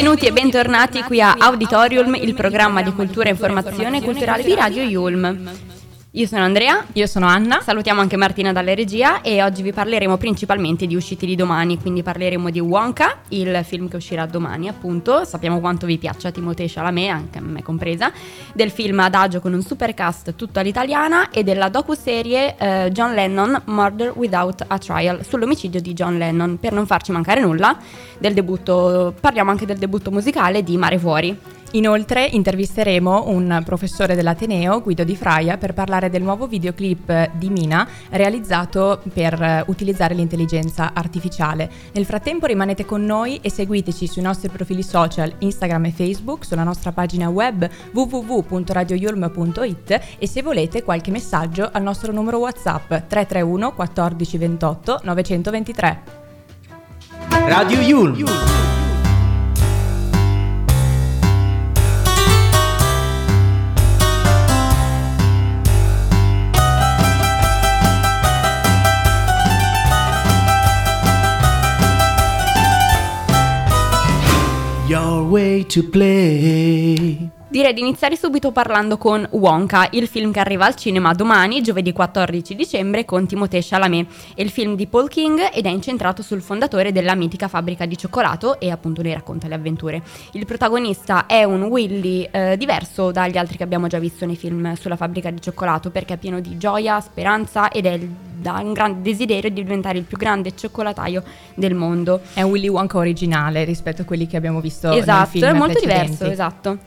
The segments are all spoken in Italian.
Benvenuti e bentornati qui a Auditorium, il programma di cultura e informazione culturale di Radio Yulm. Io sono Andrea. Io sono Anna. Salutiamo anche Martina dalla regia e oggi vi parleremo principalmente di usciti di domani, quindi parleremo di Wonka, il film che uscirà domani appunto, sappiamo quanto vi piaccia Timothée Chalamet, anche a me compresa, del film Adagio con un supercast tutto all'italiana e della docuserie eh, John Lennon Murder Without a Trial sull'omicidio di John Lennon. Per non farci mancare nulla, del debutto, parliamo anche del debutto musicale di Mare Fuori. Inoltre intervisteremo un professore dell'Ateneo, Guido Di Fraia, per parlare del nuovo videoclip di Mina realizzato per utilizzare l'intelligenza artificiale. Nel frattempo rimanete con noi e seguiteci sui nostri profili social Instagram e Facebook, sulla nostra pagina web www.radioyulm.it e se volete qualche messaggio al nostro numero WhatsApp 331 14 28 923. Radio Yulm. Way to play. Direi di iniziare subito parlando con Wonka, il film che arriva al cinema domani, giovedì 14 dicembre, con Timothée Chalamet. È il film di Paul King ed è incentrato sul fondatore della mitica fabbrica di cioccolato e appunto ne racconta le avventure. Il protagonista è un Willy eh, diverso dagli altri che abbiamo già visto nei film sulla fabbrica di cioccolato perché è pieno di gioia, speranza ed è da un grande desiderio di diventare il più grande cioccolataio del mondo. È un Willy Wonka originale rispetto a quelli che abbiamo visto esatto, film è molto diverso, esatto.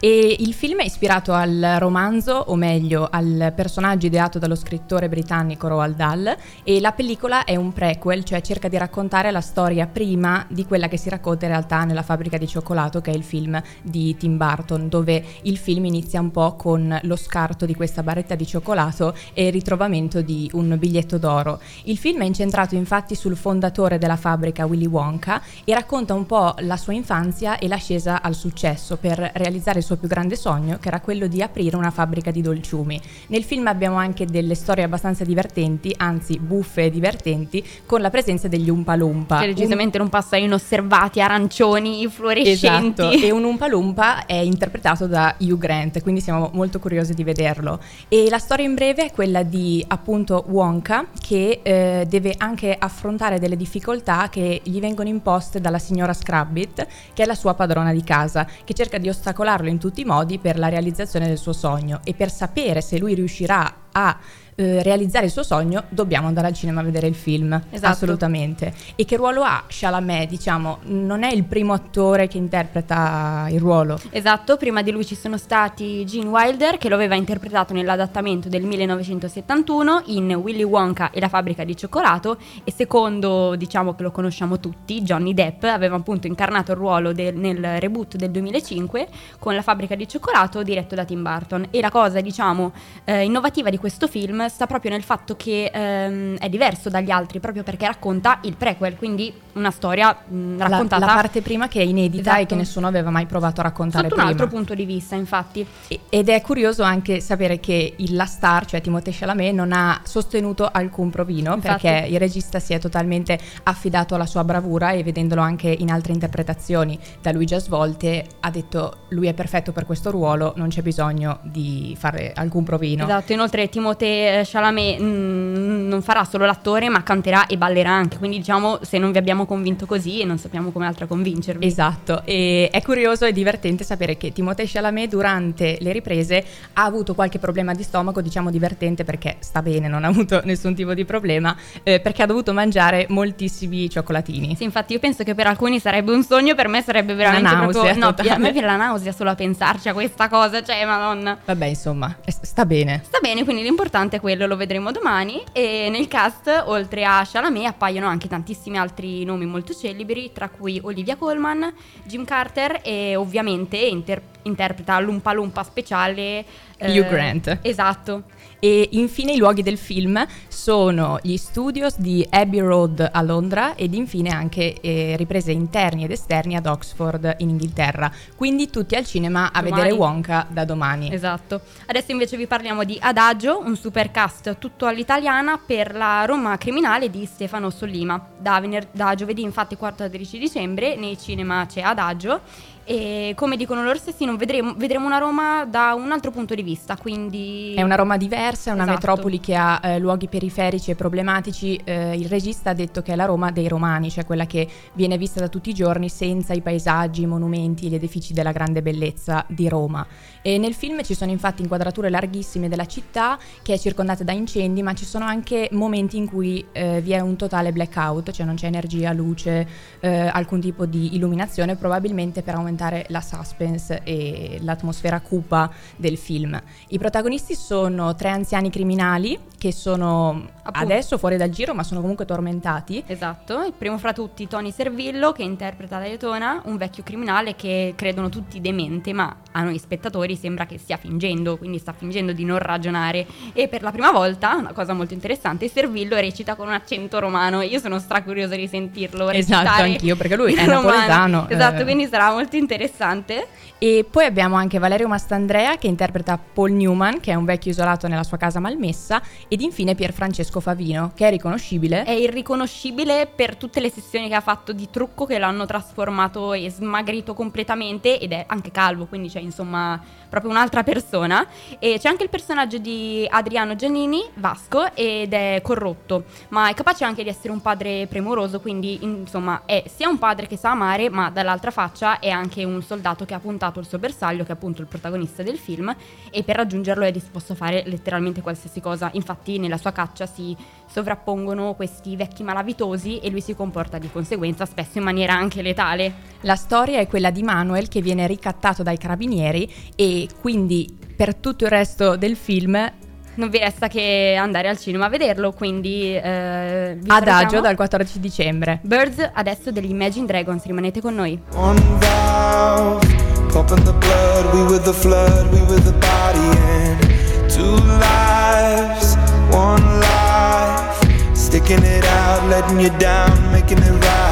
E il film è ispirato al romanzo, o meglio al personaggio ideato dallo scrittore britannico Roald Dahl e la pellicola è un prequel, cioè cerca di raccontare la storia prima di quella che si racconta in realtà nella fabbrica di cioccolato, che è il film di Tim Burton, dove il film inizia un po' con lo scarto di questa barretta di cioccolato e il ritrovamento di un biglietto d'oro. Il film è incentrato infatti sul fondatore della fabbrica Willy Wonka e racconta un po' la sua infanzia e l'ascesa al successo per realizzare suo più grande sogno, che era quello di aprire una fabbrica di dolciumi. Nel film abbiamo anche delle storie abbastanza divertenti, anzi buffe e divertenti, con la presenza degli Umpa Lumpa. Che decisamente non passano inosservati, arancioni, fluorescenti. Esatto, e un Umpa Lumpa è interpretato da Hugh Grant, quindi siamo molto curiosi di vederlo. E la storia in breve è quella di appunto Wonka, che eh, deve anche affrontare delle difficoltà che gli vengono imposte dalla signora Scrabbit, che è la sua padrona di casa, che cerca di ostacolarlo in tutti i modi per la realizzazione del suo sogno e per sapere se lui riuscirà a eh, realizzare il suo sogno dobbiamo andare al cinema a vedere il film. Esatto. assolutamente. E che ruolo ha Chalamet? Diciamo non è il primo attore che interpreta il ruolo. Esatto, prima di lui ci sono stati Gene Wilder che lo aveva interpretato nell'adattamento del 1971 in Willy Wonka e la fabbrica di cioccolato. E secondo, diciamo che lo conosciamo tutti, Johnny Depp aveva appunto incarnato il ruolo del- nel reboot del 2005 con la fabbrica di cioccolato diretto da Tim Burton. E la cosa diciamo eh, innovativa di questo film sta proprio nel fatto che ehm, è diverso dagli altri proprio perché racconta il prequel, quindi una storia mh, la, raccontata la parte prima che è inedita e Esatto. che nessuno aveva mai provato a raccontare sotto un prima altro punto di vista infatti. E- Ed è curioso anche sapere che il, la star, cioè Timothée Chalamet, non ha sostenuto alcun provino Infatti. perché il regista si è totalmente affidato alla sua bravura e vedendolo anche in altre interpretazioni da lui già svolte, ha detto lui è perfetto per questo ruolo, non c'è bisogno di fare alcun provino. Esatto, inoltre Timothée Chalamet mm, non farà solo l'attore ma canterà e ballerà anche, quindi diciamo se non vi abbiamo convinto così non sappiamo come altro convincervi. Esatto, e è curioso e divertente sapere che Timothée Chalamet durante le riprese ha avuto qualche problema di stomaco, diciamo divertente perché sta bene, non ha avuto nessun tipo di problema, eh, perché ha dovuto mangiare moltissimi cioccolatini. Sì, infatti io penso che per alcuni sarebbe un sogno, per me sarebbe veramente nausea proprio... No, totale. a me viene la nausea solo a pensarci a questa cosa, cioè madonna. Vabbè, insomma, eh, sta bene. Sta bene, quindi l'importante è quello lo vedremo domani. E nel cast, oltre a Chalamet, appaiono anche tantissimi altri nomi molto celebri, tra cui Olivia Colman, Jim Carter e ovviamente inter- interpreta l'Umpa Lumpa speciale Hugh Grant. Esatto. E infine i luoghi del film sono gli studios di Abbey Road a Londra ed infine anche eh, riprese interni ed esterni ad Oxford in Inghilterra. Quindi tutti al cinema a Domani. vedere Wonka da domani. Esatto. Adesso invece vi parliamo di Adagio, un supercast tutto all'italiana per la Roma criminale di Stefano Sollima. Da, vener- da giovedì infatti 14 dicembre nei cinema c'è Adagio e come dicono loro stessi non vedremo, vedremo una Roma da un altro punto di vista, quindi... È una Roma diversa, è una Esatto. metropoli che ha eh, luoghi periferici e problematici. Eh, il regista ha detto che è la Roma dei romani, cioè quella che viene vista da tutti i giorni senza i paesaggi, i monumenti, gli edifici della grande bellezza di Roma. E nel film ci sono infatti inquadrature larghissime della città che è circondata da incendi, ma ci sono anche momenti in cui eh, vi è un totale blackout, cioè non c'è energia, luce, eh, alcun tipo di illuminazione, probabilmente per aumentare la suspense e l'atmosfera cupa del film. I protagonisti sono tre anziani criminali che sono Appunto. adesso fuori dal giro, ma sono comunque tormentati. Esatto, il primo fra tutti Tony Servillo che interpreta Daytona, un vecchio criminale che credono tutti demente, ma a noi spettatori sembra che stia fingendo, quindi sta fingendo di non ragionare. E per la prima volta, una cosa molto interessante, Servillo recita con un accento romano. Io sono stracuriosa di sentirlo Esatto, anch'io, perché lui è romano. napoletano, Esatto, eh. quindi sarà molto interessante. E poi abbiamo anche Valerio Mastandrea che interpreta Paul Newman, che è un vecchio isolato nella sua casa malmessa, ed infine Pierfrancesco Favino, che è riconoscibile. È irriconoscibile per tutte le sessioni che ha fatto di trucco che l'hanno trasformato e smagrito completamente ed è anche calvo, quindi c'è insomma proprio un'altra persona. E c'è anche il personaggio di Adriano Giannini, Vasco, ed è corrotto, ma è capace anche di essere un padre premuroso, quindi insomma è sia un padre che sa amare, ma dall'altra faccia è anche un soldato che ha puntato il suo bersaglio, che è appunto il protagonista del film, e per raggiungerlo è disposto a fare letteralmente qualsiasi cosa. Infatti nella sua caccia si sovrappongono questi vecchi malavitosi e lui si comporta di conseguenza spesso in maniera anche letale. La storia è quella di Manuel che viene ricattato dai carabinieri e quindi per tutto il resto del film Non vi resta che andare al cinema a vederlo, quindi eh, vi adagio salutiamo. dal 14 dicembre. Birds adesso degli Imagine Dragons, rimanete con noi. One valve, pumping the blood. We were the flood, we were the body, and two lives, one. Sticking it out, letting you down, making it right.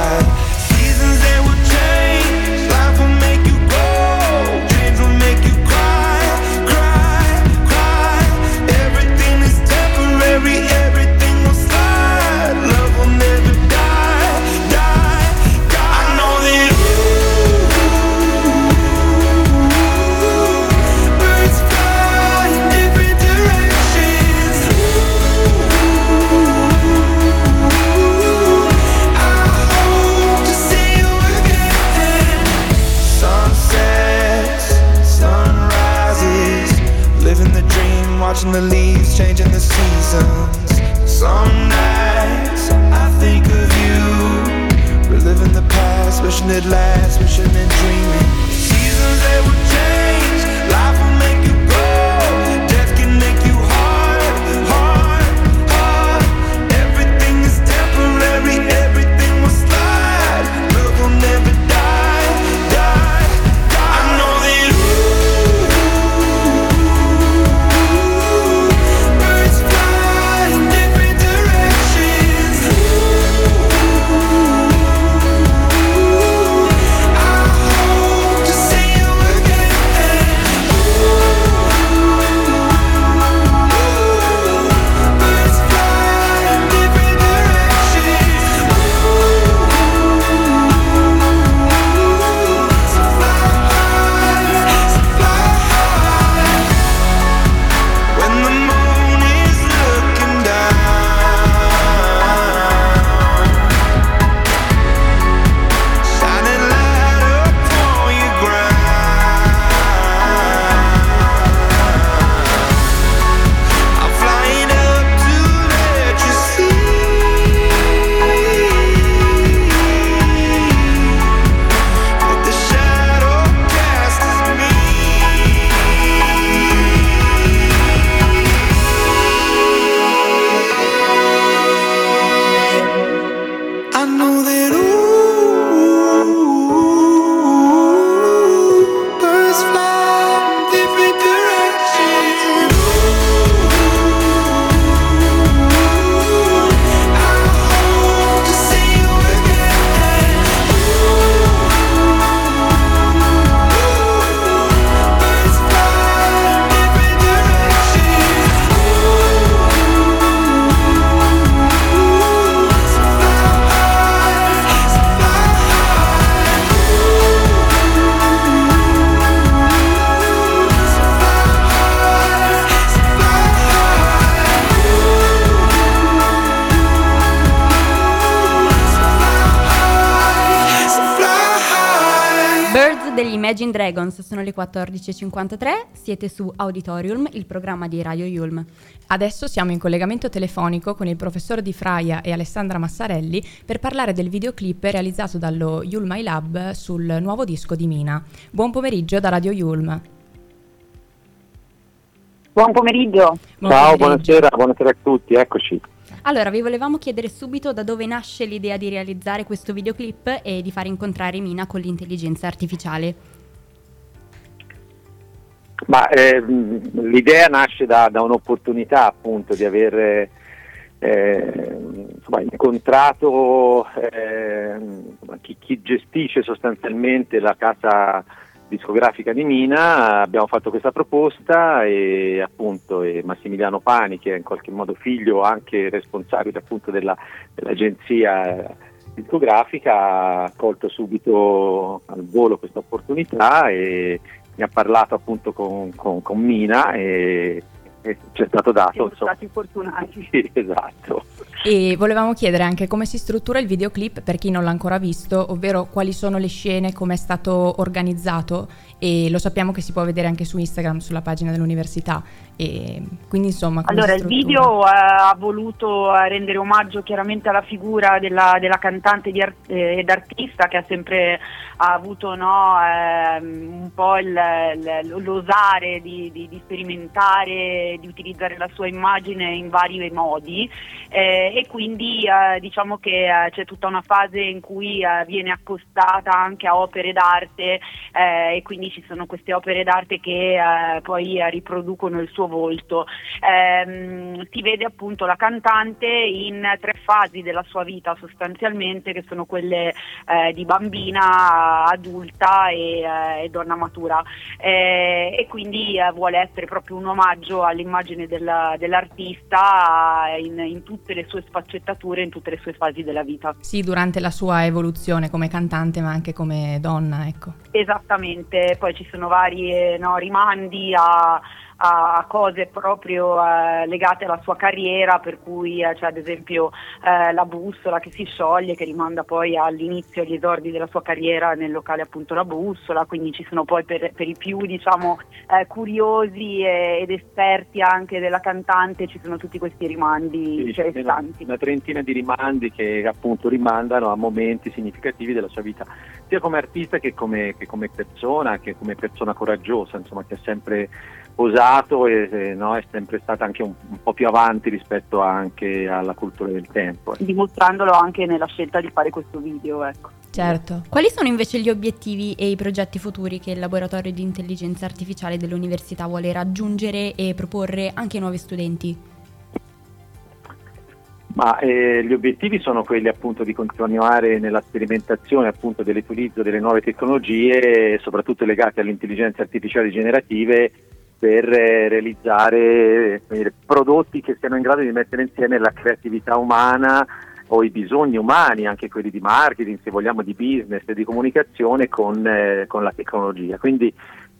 Imagine Dragons sono le 14.53, siete su Auditorium, il programma di Radio Yulm. Adesso siamo in collegamento telefonico con il professor Di Fraia e Alessandra Massarelli per parlare del videoclip realizzato dallo Yulm My Lab sul nuovo disco di Mina. Buon pomeriggio da Radio Yulm. Buon pomeriggio. Buon Ciao, pomeriggio. buonasera, buonasera a tutti, eccoci. Allora, vi volevamo chiedere subito da dove nasce l'idea di realizzare questo videoclip e di far incontrare Mina con l'intelligenza artificiale. Ma ehm, l'idea nasce da, da un'opportunità appunto di aver eh, insomma, incontrato eh, chi, chi gestisce sostanzialmente la casa discografica di Mina, abbiamo fatto questa proposta e appunto e Massimiliano Pani che è in qualche modo figlio anche responsabile appunto della, dell'agenzia discografica ha colto subito al volo questa opportunità e mi ha parlato appunto con, con- con Mina e, e ci è stato dato Siamo insomma. stati fortunati. Sì, esatto. E volevamo chiedere anche come si struttura il videoclip per chi non l'ha ancora visto, ovvero quali sono le scene, come è stato organizzato e lo sappiamo che si può vedere anche su Instagram, sulla pagina dell'università. E quindi insomma... Allora, il video eh, ha voluto eh, rendere omaggio chiaramente alla figura della, della cantante di art- eh, ed artista che ha sempre avuto no, ehm, un po' il- il- l'osare di, di- di sperimentare, di utilizzare la sua immagine in vari modi eh, e quindi eh, diciamo che eh, c'è tutta una fase in cui eh, viene accostata anche a opere d'arte eh, e quindi ci sono queste opere d'arte che eh, poi eh, riproducono il suo volto. Ehm, si vede appunto la cantante in tre fasi della sua vita sostanzialmente che sono quelle eh, di bambina, adulta e, eh, e donna matura Eh, e quindi eh, vuole essere proprio un omaggio all'immagine della- dell'artista eh, in, in tutte le sue sfaccettature, in tutte le sue fasi della vita. Sì, durante la sua evoluzione come cantante ma anche come donna, ecco. Esattamente, poi ci sono vari no, rimandi a, a cose proprio eh, legate alla sua carriera, per cui eh, c'è ad esempio eh, la bussola che si scioglie, che rimanda poi all'inizio, agli esordi della sua carriera nel locale appunto La Bussola, quindi ci sono poi per, per i più diciamo eh, curiosi e- ed esperti anche della cantante, ci sono tutti questi rimandi Sì, c'è una, interessanti. una trentina di rimandi che appunto rimandano a momenti significativi della sua vita, sia come artista che come, che come persona, che come persona coraggiosa, insomma, che ha sempre osato e e, no, è sempre stata anche un, un po' più avanti rispetto anche alla cultura del tempo. ecco. Dimostrandolo anche nella scelta di fare questo video, ecco. Certo. Quali sono invece gli obiettivi e i progetti futuri che il laboratorio di intelligenza artificiale dell'università vuole raggiungere e proporre anche ai nuovi studenti? Ma eh, gli obiettivi sono quelli appunto di continuare nella sperimentazione appunto dell'utilizzo delle nuove tecnologie, soprattutto legate alle intelligenze artificiali generative, per eh, realizzare dire, prodotti che siano in grado di mettere insieme la creatività umana o i bisogni umani, anche quelli di marketing, se vogliamo, di business e di comunicazione con, eh, con la tecnologia. Quindi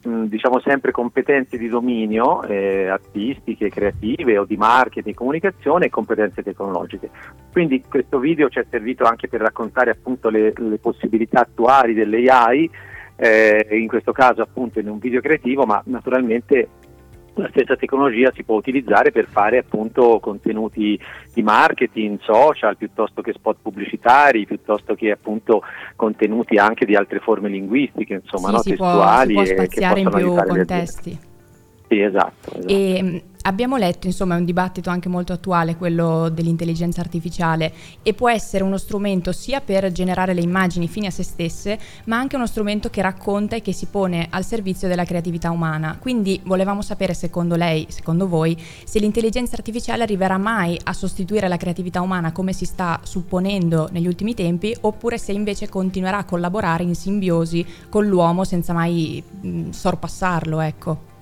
mh, diciamo sempre competenze di dominio eh, artistiche, creative o di marketing, comunicazione e competenze tecnologiche. Quindi questo video ci è servito anche per raccontare appunto le, le possibilità attuali dell'AI, eh, in questo caso appunto in un video creativo, ma naturalmente la stessa tecnologia si può utilizzare per fare appunto contenuti di marketing, social, piuttosto che spot pubblicitari, piuttosto che appunto contenuti anche di altre forme linguistiche, insomma, Sì, no? si, può, testuali si può e che spaziare in possono più contesti. Sì, esatto. esatto. E abbiamo letto, insomma, è un dibattito anche molto attuale quello dell'intelligenza artificiale e può essere uno strumento sia per generare le immagini fini a se stesse, ma anche uno strumento che racconta e che si pone al servizio della creatività umana. Quindi volevamo sapere, secondo lei, secondo voi, se l'intelligenza artificiale arriverà mai a sostituire la creatività umana come si sta supponendo negli ultimi tempi, oppure se invece continuerà a collaborare in simbiosi con l'uomo senza mai mh, sorpassarlo, ecco.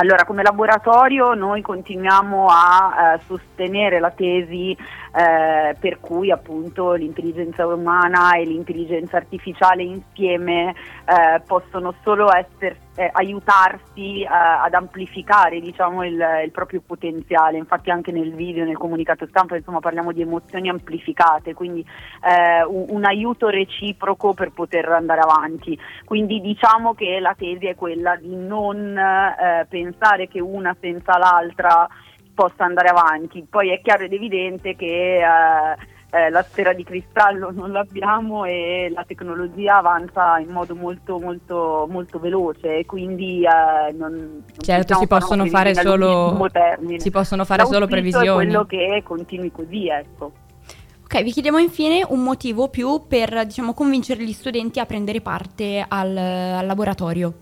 Allora, come laboratorio noi continuiamo a eh, sostenere la tesi eh, per cui appunto l'intelligenza umana e l'intelligenza artificiale insieme eh, possono solo essere, eh, aiutarsi eh, ad amplificare diciamo, il, il, proprio potenziale, infatti anche nel video, nel comunicato stampa insomma, parliamo di emozioni amplificate, quindi eh, un, un, aiuto reciproco per poter andare avanti, quindi diciamo che la tesi è quella di non eh, pensare che una senza l'altra possa andare avanti. Poi è chiaro ed evidente che eh, eh, la sfera di cristallo non l'abbiamo e la tecnologia avanza in modo molto molto molto veloce e quindi eh, non, non certo si possono fare solo si possono fare solo previsioni è quello che continui così ecco Ok, vi chiediamo infine un motivo più per diciamo, convincere gli studenti a prendere parte al, al laboratorio.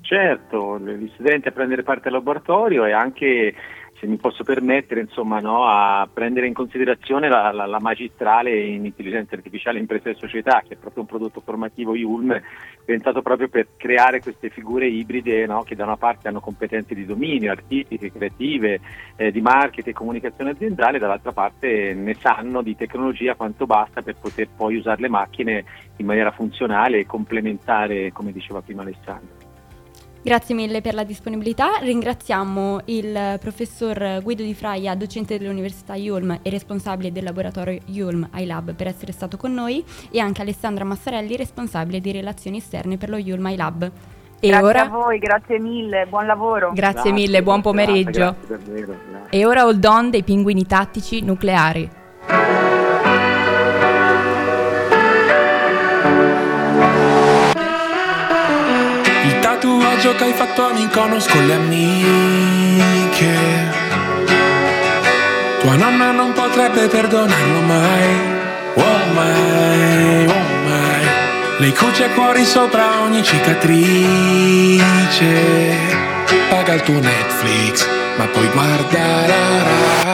Certo, gli studenti a prendere parte al laboratorio e anche se mi posso permettere, insomma, no, a prendere in considerazione la, la, la, magistrale in intelligenza artificiale impresa e società, che è proprio un prodotto formativo IULM pensato proprio per creare queste figure ibride no, che da una parte hanno competenze di dominio, artistiche, creative, eh, di marketing e comunicazione aziendale, dall'altra parte ne sanno di tecnologia quanto basta per poter poi usare le macchine in maniera funzionale e complementare, come diceva prima Alessandro. Grazie mille per la disponibilità. Ringraziamo il professor Guido Di Fraia, docente dell'Università Yulm e responsabile del laboratorio Yulm iLab per essere stato con noi e anche Alessandra Massarelli, responsabile di relazioni esterne per lo Yulm iLab. E grazie ora... a voi, grazie mille, buon lavoro. Grazie, grazie mille, buon pomeriggio. Grazie, davvero, e ora Hold On dei pinguini tattici nucleari. Tatuaggio che hai fatto a Mykonos con le amiche. Tua nonna non potrebbe perdonarlo mai. Oh mai, oh mai. Lei cuce cuori sopra ogni cicatrice. Paga il tuo Netflix ma poi guarda la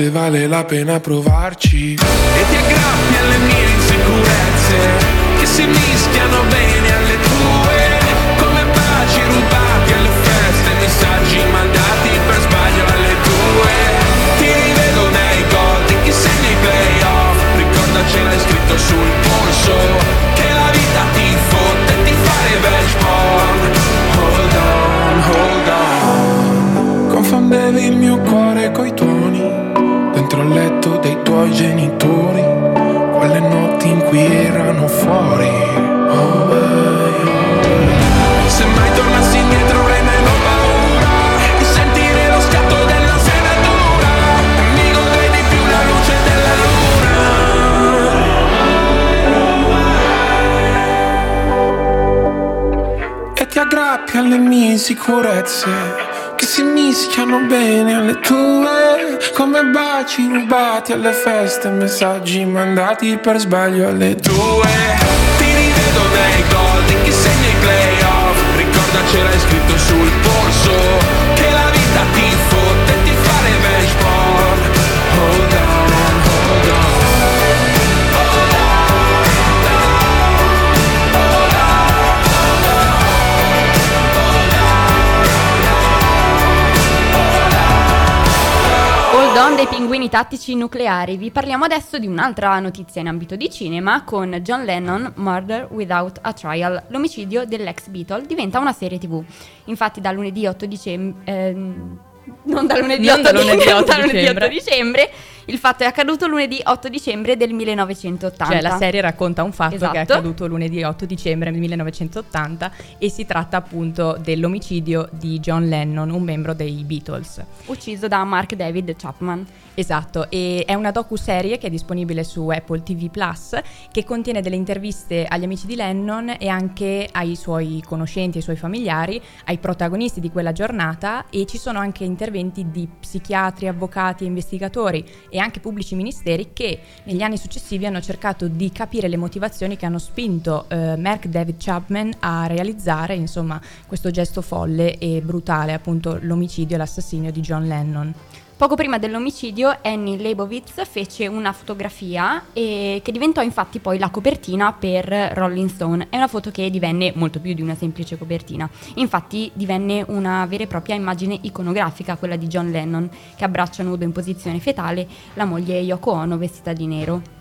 volte vale la pena provarci. E ti aggrappi alle mie insicurezze Che si mischiano mie insicurezze che si mischiano bene alle tue Come baci rubati alle feste Messaggi mandati per sbaglio alle tue. Ti rivedo nei gol di chi segna i playoff Ricorda ce l'hai scritto sul polso pinguini tattici nucleari, vi parliamo adesso di un'altra notizia in ambito di cinema con John Lennon, Murder Without a Trial. L'omicidio dell'ex Beatle diventa una serie tv. Infatti da lunedì 8 dicembre... ehm, non da lunedì, Non 8, da lunedì non 8 da lunedì 8 dicembre. Il fatto è accaduto lunedì 8 dicembre del 1980. Cioè la serie racconta un fatto che è Esatto. accaduto lunedì 8 dicembre 1980 e si tratta appunto dell'omicidio di John Lennon, un membro dei Beatles. Ucciso da Mark David Chapman. Esatto, e è una docu-serie che è disponibile su Apple TV Plus che contiene delle interviste agli amici di Lennon e anche ai suoi conoscenti, ai suoi familiari, ai protagonisti di quella giornata e ci sono anche interventi di psichiatri, avvocati, investigatori e anche pubblici ministeri che negli anni successivi hanno cercato di capire le motivazioni che hanno spinto eh, Mark David Chapman a realizzare insomma questo gesto folle e brutale, appunto l'omicidio e l'assassinio di John Lennon. Poco prima dell'omicidio, Annie Leibovitz fece una fotografia e che diventò infatti poi la copertina per Rolling Stone. È una foto che divenne molto più di una semplice copertina. Infatti divenne una vera e propria immagine iconografica, quella di John Lennon, che abbraccia nudo in posizione fetale la moglie Yoko Ono vestita di nero.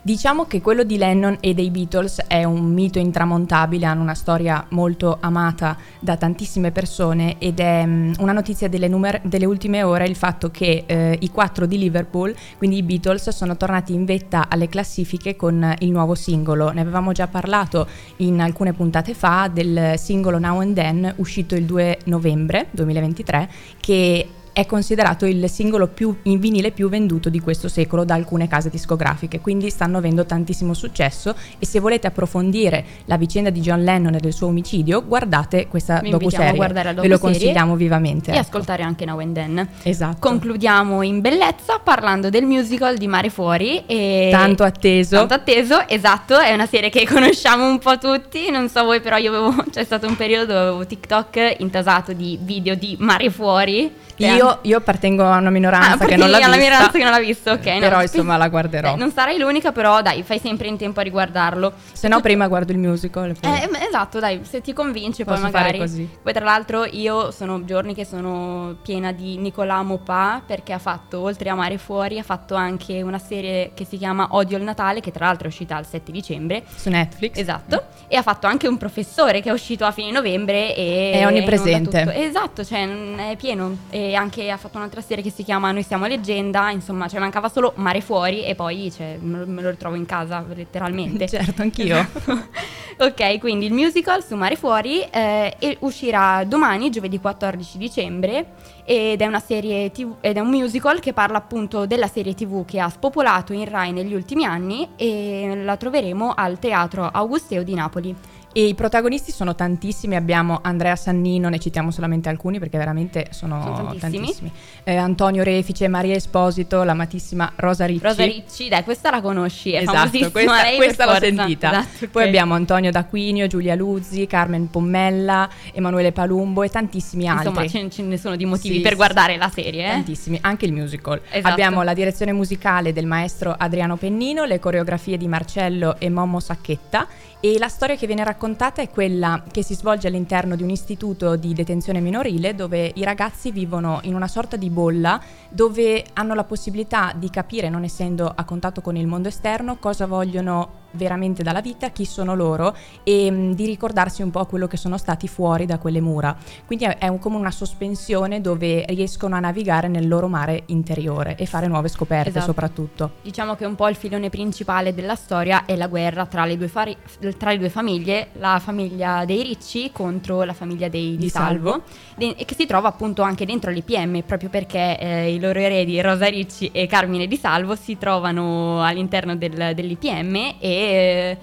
Diciamo che quello di Lennon e dei Beatles è un mito intramontabile, hanno una storia molto amata da tantissime persone ed è mm, una notizia delle, numer- delle ultime ore il fatto che eh, i quattro di Liverpool, quindi i Beatles, sono tornati in vetta alle classifiche con il nuovo singolo. Ne avevamo già parlato in alcune puntate fa del singolo Now and Then uscito il 2 novembre 2023 che è considerato il singolo più in vinile più venduto di questo secolo da alcune case discografiche, quindi stanno avendo tantissimo successo e se volete approfondire la vicenda di John Lennon e del suo omicidio, guardate questa Vi docuserie. guardare la Ve lo docuserie consigliamo vivamente. E ecco. ascoltare anche Now and Then. Esatto. Concludiamo in bellezza parlando del musical di Mare Fuori. E Tanto atteso. Tanto atteso, esatto, è una serie che conosciamo un po' tutti, non so voi però io avevo, c'è stato un periodo dove avevo TikTok intasato di video di Mare Fuori. Io, io appartengo a una minoranza Ah, che non l'ha alla vista. minoranza che non l'ha visto, ok. no, Però spe- insomma la guarderò. Dai, non sarai l'unica però dai, fai sempre in tempo a riguardarlo. Se no prima guardo il musical. poi- Eh, esatto, dai, se ti convince poi Posso magari. fare così. Poi tra l'altro io sono giorni che sono piena di Nicolas Mopà perché ha fatto, oltre a Mare Fuori, ha fatto anche una serie che si chiama Odio il Natale, che tra l'altro è uscita il 7 dicembre. su Netflix. Esatto, e ha fatto anche un professore che è uscito a fine novembre e È onnipresente. Esatto, cioè mm, è pieno. E anche ha fatto un'altra serie che si chiama Noi siamo leggenda, insomma, cioè mancava solo Mare Fuori e poi cioè, me, lo, ritrovo in casa letteralmente. Certo, anch'io. Ok, quindi il musical su Mare Fuori eh, uscirà domani, giovedì 14 dicembre, ed è una serie TV, ed è un musical che parla appunto della serie TV che ha spopolato in Rai negli ultimi anni e la troveremo al Teatro Augusteo di Napoli. E i protagonisti sono tantissimi, abbiamo Andrea Sannino, ne citiamo solamente alcuni perché veramente sono, Sono tantissimi. tantissimi. Eh, Antonio Refice, Maria Esposito, l'amatissima Rosa Ricci. Rosa Ricci, dai, questa la conosci, è Esatto, questa, lei questa l'ho forza. sentita. Esatto, Poi ok. abbiamo Antonio D'Aquinio, Giulia Luzzi, Carmen Pommella, Emanuele Palumbo e tantissimi altri. Insomma, ce, ce ne sono di motivi Sì, per guardare la serie, eh? Tantissimi, anche il musical. Esatto. Abbiamo la direzione musicale del maestro Adriano Pennino, le coreografie di Marcello e Momo Sacchetta e la storia che viene raccontata è quella che si svolge all'interno di un istituto di detenzione minorile dove i ragazzi vivono in una sorta di bolla dove hanno la possibilità di capire, non essendo a contatto con il mondo esterno, cosa vogliono veramente dalla vita, chi sono loro e mh, di ricordarsi un po' quello che sono stati fuori da quelle mura. Quindi è, è un- come una sospensione dove riescono a navigare nel loro mare interiore e fare nuove scoperte Esatto. soprattutto. Diciamo che un po' il filone principale della storia è la guerra tra le due, fari- tra le due famiglie, la famiglia dei Ricci contro la famiglia dei Di, Di Salvo, de- e che si trova appunto anche dentro l'IPM, proprio perché eh, i loro eredi Rosa Ricci e Carmine Di Salvo si trovano all'interno del- dell'IPM e eh, ri-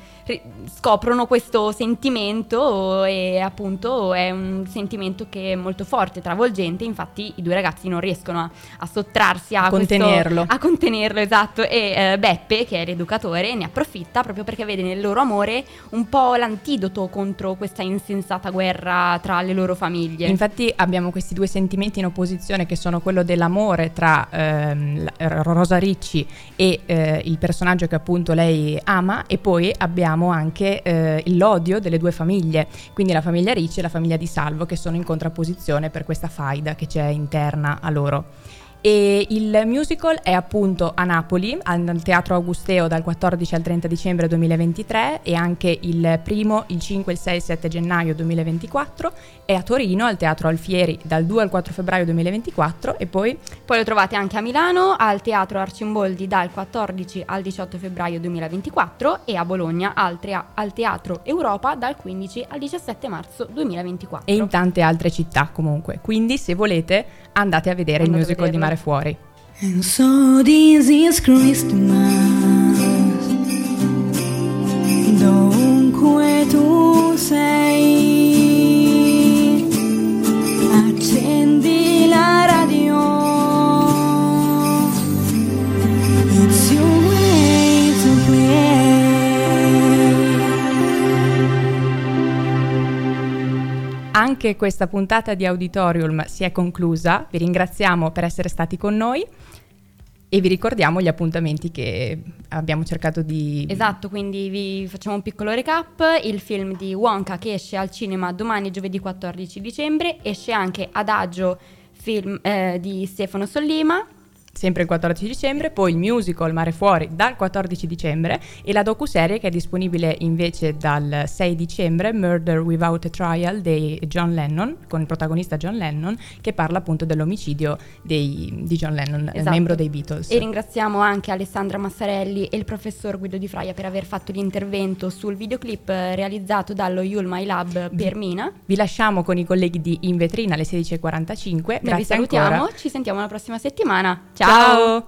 scoprono questo sentimento e appunto è un sentimento che è molto forte, travolgente, infatti i due ragazzi non riescono a, a sottrarsi a, A questo- contenerlo. a contenerlo, esatto. E eh, Beppe, che è l'educatore, ne approfitta proprio perché vede nel loro amore un po' l'antidoto contro questa insensata guerra tra le loro famiglie. Infatti abbiamo questi due sentimenti in opposizione che sono quello dell'amore tra ehm, Rosa Ricci e eh, il personaggio che appunto lei ama e poi abbiamo anche eh, l'odio delle due famiglie, quindi la famiglia Ricci e la famiglia di Salvo che sono in contrapposizione per questa faida che c'è interna a loro. E il musical è appunto a Napoli, al Teatro Augusteo dal 14 al 30 dicembre 2023 e anche il primo, il 5, il 6 e il 7 gennaio 2024 e a Torino al Teatro Alfieri dal 2 al 4 febbraio 2024 e poi... Poi lo trovate anche a Milano al Teatro Arcimboldi dal 14 al 18 febbraio 2024 e a Bologna al, trea- al Teatro Europa dal 15 al 17 marzo 2024. e in tante altre città comunque. Quindi se volete andate a vedere il Andate a musical di vederlo. Fuori. And so this is Christmas. Anche questa puntata di Auditorium si è conclusa. Vi ringraziamo per essere stati con noi e vi ricordiamo gli appuntamenti che abbiamo cercato di Esatto, quindi vi facciamo un piccolo recap. Il film di Wonka che esce al cinema domani giovedì 14 dicembre, esce anche Adagio, film eh, di Stefano Sollima. Sempre il 14 dicembre, poi il musical Mare Fuori dal 14 dicembre e la docuserie che è disponibile invece dal 6 dicembre, Murder Without a Trial di John Lennon, con il protagonista John Lennon, che parla appunto dell'omicidio dei- di John Lennon, Esatto. membro dei Beatles. E ringraziamo anche Alessandra Massarelli e il professor Guido Di Fraia per aver fatto l'intervento sul videoclip eh, realizzato dallo Yul My Lab per Mina. Vi lasciamo con i colleghi di In Vetrina alle 16.45. Noi vi Grazie salutiamo, ancora. ci sentiamo la prossima settimana. Ciao! Ciao.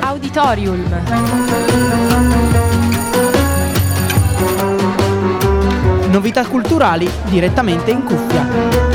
Auditorium. Novità culturali direttamente in cuffia.